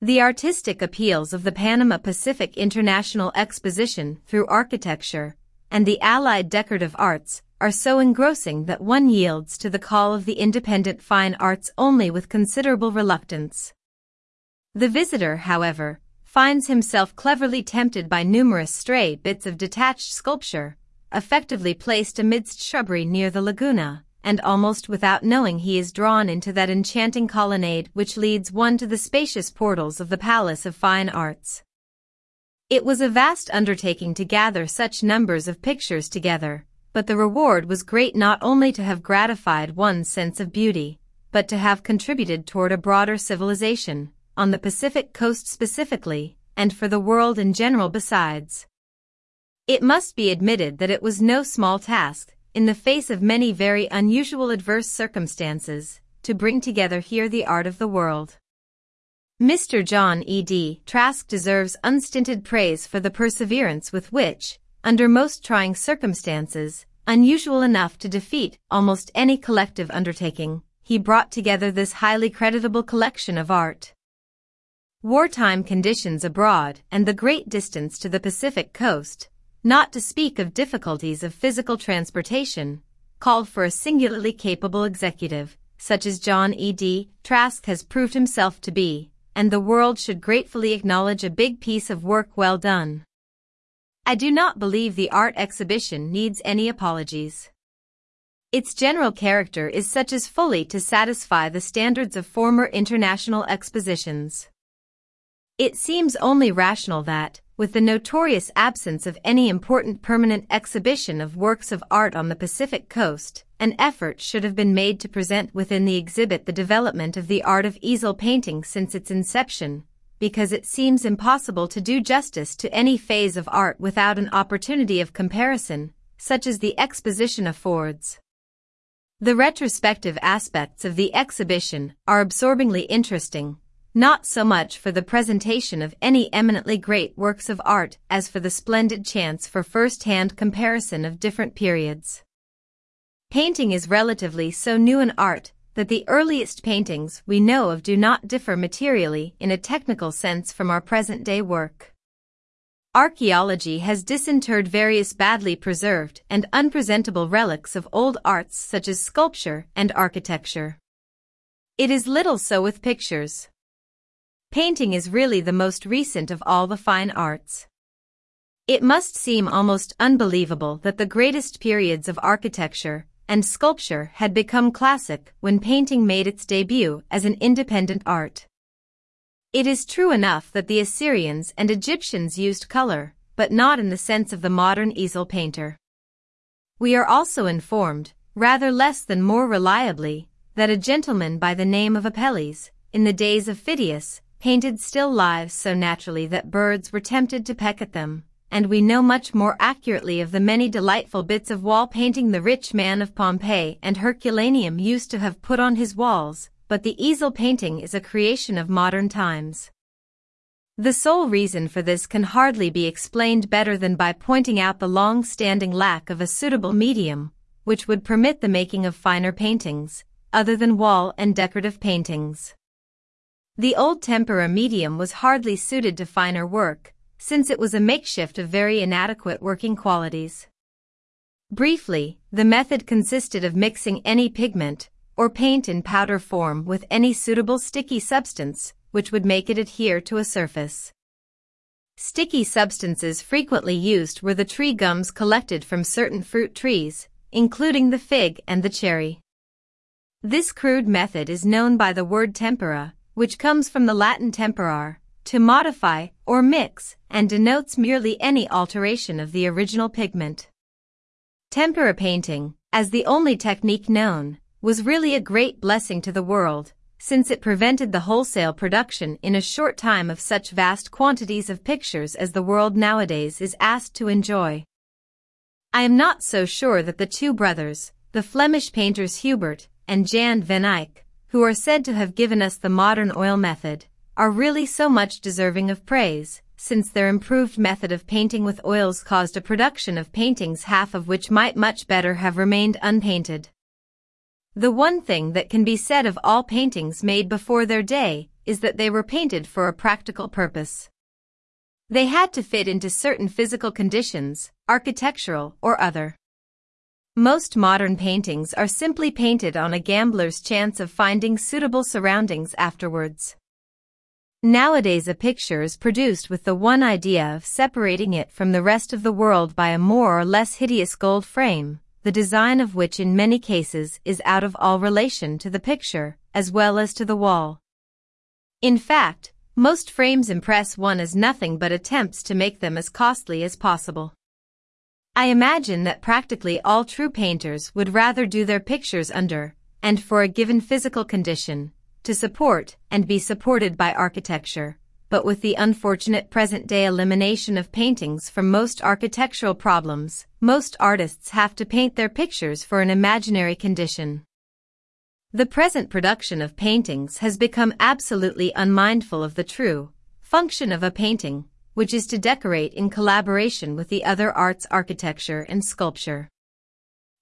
The artistic appeals of the Panama Pacific International Exposition through architecture and the allied decorative arts are so engrossing that one yields to the call of the independent fine arts only with considerable reluctance. The visitor, however, finds himself cleverly tempted by numerous stray bits of detached sculpture, effectively placed amidst shrubbery near the laguna, and almost without knowing he is drawn into that enchanting colonnade which leads one to the spacious portals of the Palace of Fine Arts. It was a vast undertaking to gather such numbers of pictures together, but the reward was great not only to have gratified one's sense of beauty, but to have contributed toward a broader civilization, on the Pacific coast specifically, and for the world in general besides. It must be admitted that it was no small task, in the face of many very unusual adverse circumstances, to bring together here the art of the world. Mr. John E. D. Trask deserves unstinted praise for the perseverance with which, under most trying circumstances, unusual enough to defeat almost any collective undertaking, he brought together this highly creditable collection of art. Wartime conditions abroad and the great distance to the Pacific coast, not to speak of difficulties of physical transportation, called for a singularly capable executive, such as John E. D. Trask has proved himself to be, and the world should gratefully acknowledge a big piece of work well done. I do not believe the art exhibition needs any apologies. Its general character is such as fully to satisfy the standards of former international expositions. It seems only rational that, with the notorious absence of any important permanent exhibition of works of art on the Pacific coast, an effort should have been made to present within the exhibit the development of the art of easel painting since its inception, because it seems impossible to do justice to any phase of art without an opportunity of comparison, such as the exposition affords. The retrospective aspects of the exhibition are absorbingly interesting, not so much for the presentation of any eminently great works of art as for the splendid chance for first-hand comparison of different periods. Painting is relatively so new an art that the earliest paintings we know of do not differ materially in a technical sense from our present-day work. Archaeology has disinterred various badly preserved and unpresentable relics of old arts such as sculpture and architecture. It is little so with pictures. Painting is really the most recent of all the fine arts. It must seem almost unbelievable that the greatest periods of architecture, and sculpture had become classic when painting made its debut as an independent art. It is true enough that the Assyrians and Egyptians used color, but not in the sense of the modern easel painter. We are also informed, rather less than more reliably, that a gentleman by the name of Apelles, in the days of Phidias, painted still lives so naturally that birds were tempted to peck at them, and we know much more accurately of the many delightful bits of wall painting the rich man of Pompeii and Herculaneum used to have put on his walls, but the easel painting is a creation of modern times. The sole reason for this can hardly be explained better than by pointing out the long-standing lack of a suitable medium, which would permit the making of finer paintings, other than wall and decorative paintings. The old tempera medium was hardly suited to finer work, since it was a makeshift of very inadequate working qualities. Briefly, the method consisted of mixing any pigment, or paint in powder form with any suitable sticky substance, which would make it adhere to a surface. Sticky substances frequently used were the tree gums collected from certain fruit trees, including the fig and the cherry. This crude method is known by the word tempera, which comes from the Latin temperare, to modify or mix and denotes merely any alteration of the original pigment. Tempera painting, as the only technique known, was really a great blessing to the world, since it prevented the wholesale production in a short time of such vast quantities of pictures as the world nowadays is asked to enjoy. I am not so sure that the two brothers, the Flemish painters Hubert and Jan van Eyck, who are said to have given us the modern oil method, are really so much deserving of praise, since their improved method of painting with oils caused a production of paintings half of which might much better have remained unpainted. The one thing that can be said of all paintings made before their day is that they were painted for a practical purpose. They had to fit into certain physical conditions, architectural or other. Most modern paintings are simply painted on a gambler's chance of finding suitable surroundings afterwards. Nowadays a picture is produced with the one idea of separating it from the rest of the world by a more or less hideous gold frame, the design of which in many cases is out of all relation to the picture, as well as to the wall. In fact, most frames impress one as nothing but attempts to make them as costly as possible. I imagine that practically all true painters would rather do their pictures under, and for a given physical condition, to support and be supported by architecture, but with the unfortunate present-day elimination of paintings from most architectural problems, most artists have to paint their pictures for an imaginary condition. The present production of paintings has become absolutely unmindful of the true function of a painting, which is to decorate in collaboration with the other arts architecture and sculpture.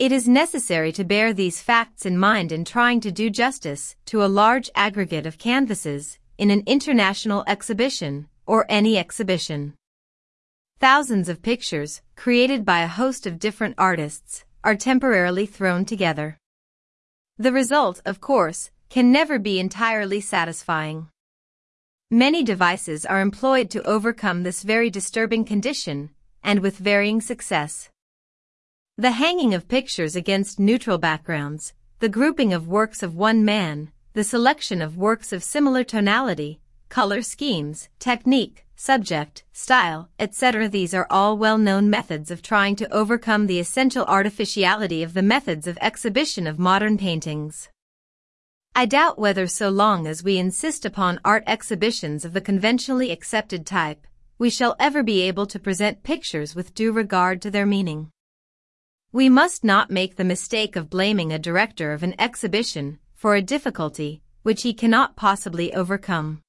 It is necessary to bear these facts in mind in trying to do justice to a large aggregate of canvases in an international exhibition or any exhibition. Thousands of pictures, created by a host of different artists, are temporarily thrown together. The result, of course, can never be entirely satisfying. Many devices are employed to overcome this very disturbing condition, and with varying success. The hanging of pictures against neutral backgrounds, the grouping of works of one man, the selection of works of similar tonality, color schemes, technique, subject, style, etc. These are all well-known methods of trying to overcome the essential artificiality of the methods of exhibition of modern paintings. I doubt whether so long as we insist upon art exhibitions of the conventionally accepted type, we shall ever be able to present pictures with due regard to their meaning. We must not make the mistake of blaming a director of an exhibition for a difficulty which he cannot possibly overcome.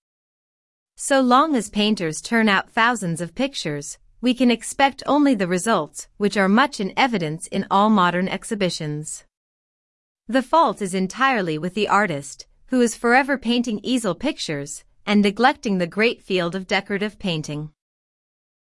So long as painters turn out thousands of pictures, we can expect only the results which are much in evidence in all modern exhibitions. The fault is entirely with the artist, who is forever painting easel pictures and neglecting the great field of decorative painting.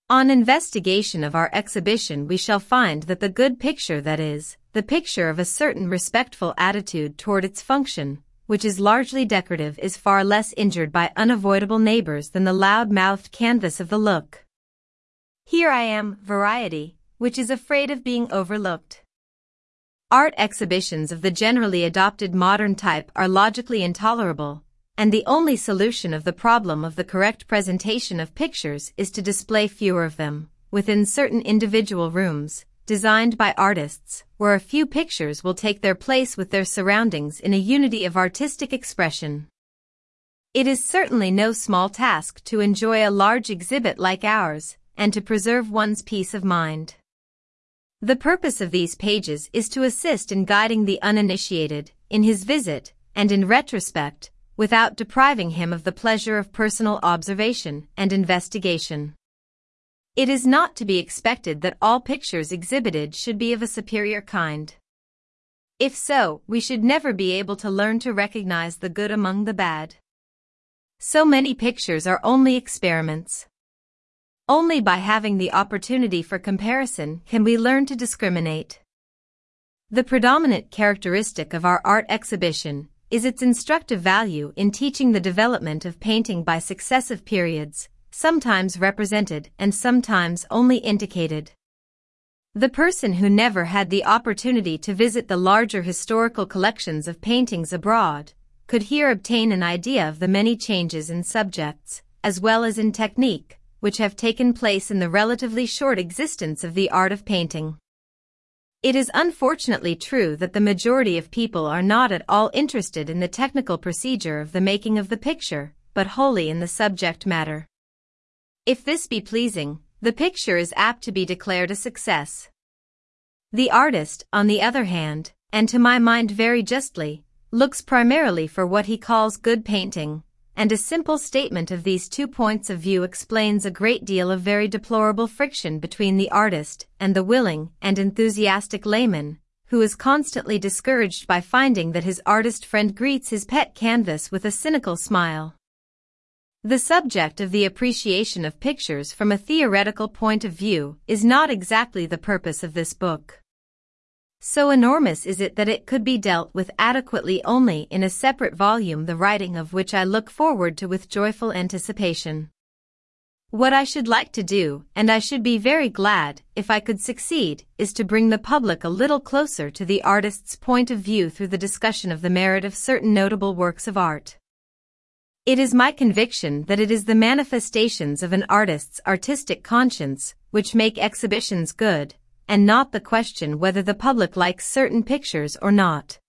On investigation of our exhibition we shall find that the good picture that is, the picture of a certain respectful attitude toward its function, which is largely decorative is far less injured by unavoidable neighbors than the loud-mouthed canvas of the look. Here I am, variety, which is afraid of being overlooked. Art exhibitions of the generally adopted modern type are logically intolerable, and the only solution of the problem of the correct presentation of pictures is to display fewer of them, within certain individual rooms, designed by artists, where a few pictures will take their place with their surroundings in a unity of artistic expression. It is certainly no small task to enjoy a large exhibit like ours, and to preserve one's peace of mind. The purpose of these pages is to assist in guiding the uninitiated in his visit and in retrospect without depriving him of the pleasure of personal observation and investigation. It is not to be expected that all pictures exhibited should be of a superior kind. If so, we should never be able to learn to recognize the good among the bad. So many pictures are only experiments. Only by having the opportunity for comparison can we learn to discriminate. The predominant characteristic of our art exhibition is its instructive value in teaching the development of painting by successive periods, sometimes represented and sometimes only indicated. The person who never had the opportunity to visit the larger historical collections of paintings abroad could here obtain an idea of the many changes in subjects, as well as in technique, which have taken place in the relatively short existence of the art of painting. It is unfortunately true that the majority of people are not at all interested in the technical procedure of the making of the picture, but wholly in the subject matter. If this be pleasing, the picture is apt to be declared a success. The artist, on the other hand, and to my mind very justly, looks primarily for what he calls good painting, and a simple statement of these two points of view explains a great deal of very deplorable friction between the artist and the willing and enthusiastic layman, who is constantly discouraged by finding that his artist friend greets his pet canvas with a cynical smile. The subject of the appreciation of pictures from a theoretical point of view is not exactly the purpose of this book. So enormous is it that it could be dealt with adequately only in a separate volume the writing of which I look forward to with joyful anticipation. What I should like to do, and I should be very glad if I could succeed, is to bring the public a little closer to the artist's point of view through the discussion of the merit of certain notable works of art. It is my conviction that it is the manifestations of an artist's artistic conscience which make exhibitions good, and not the question whether the public likes certain pictures or not.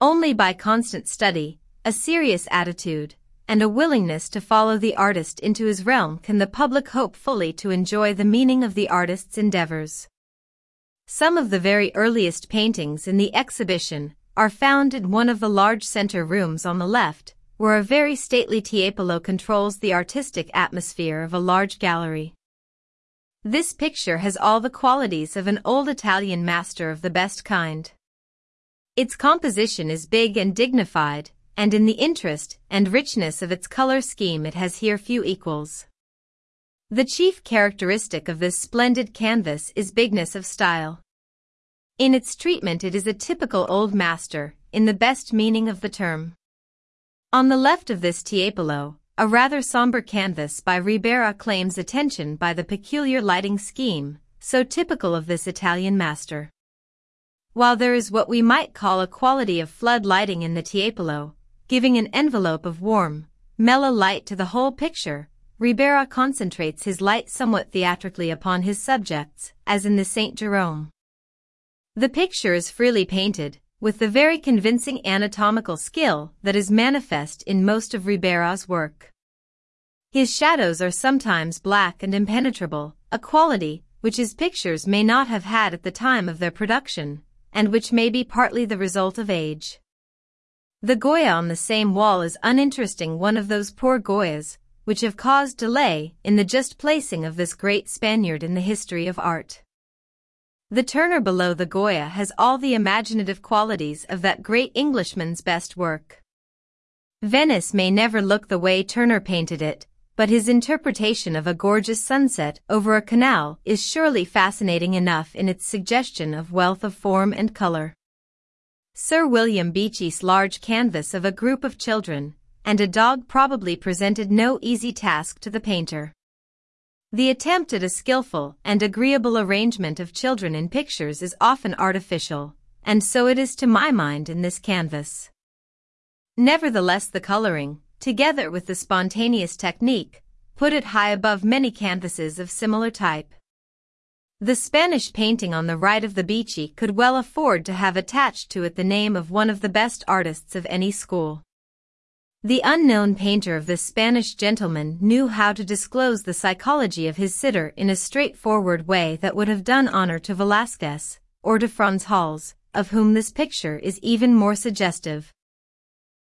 Only by constant study, a serious attitude, and a willingness to follow the artist into his realm can the public hope fully to enjoy the meaning of the artist's endeavors. Some of the very earliest paintings in the exhibition are found in one of the large center rooms on the left, where a very stately Tiepolo controls the artistic atmosphere of a large gallery. This picture has all the qualities of an old Italian master of the best kind. Its composition is big and dignified, and in the interest and richness of its color scheme it has here few equals. The chief characteristic of this splendid canvas is bigness of style. In its treatment it is a typical old master, in the best meaning of the term. On the left of this Tiepolo, a rather somber canvas by Ribera claims attention by the peculiar lighting scheme, so typical of this Italian master. While there is what we might call a quality of flood lighting in the Tiepolo, giving an envelope of warm, mellow light to the whole picture, Ribera concentrates his light somewhat theatrically upon his subjects, as in the St. Jerome. The picture is freely painted, with the very convincing anatomical skill that is manifest in most of Ribera's work. His shadows are sometimes black and impenetrable, a quality which his pictures may not have had at the time of their production, and which may be partly the result of age. The Goya on the same wall is uninteresting one of those poor Goyas, which have caused delay in the just placing of this great Spaniard in the history of art. The Turner below the Goya has all the imaginative qualities of that great Englishman's best work. Venice may never look the way Turner painted it, but his interpretation of a gorgeous sunset over a canal is surely fascinating enough in its suggestion of wealth of form and color. Sir William Beechey's large canvas of a group of children and a dog probably presented no easy task to the painter. The attempt at a skillful and agreeable arrangement of children in pictures is often artificial, and so it is to my mind in this canvas. Nevertheless the coloring, together with the spontaneous technique, put it high above many canvases of similar type. The Spanish painting on the right of the Beechey could well afford to have attached to it the name of one of the best artists of any school. The unknown painter of this Spanish gentleman knew how to disclose the psychology of his sitter in a straightforward way that would have done honor to Velázquez, or to Franz Hals, of whom this picture is even more suggestive.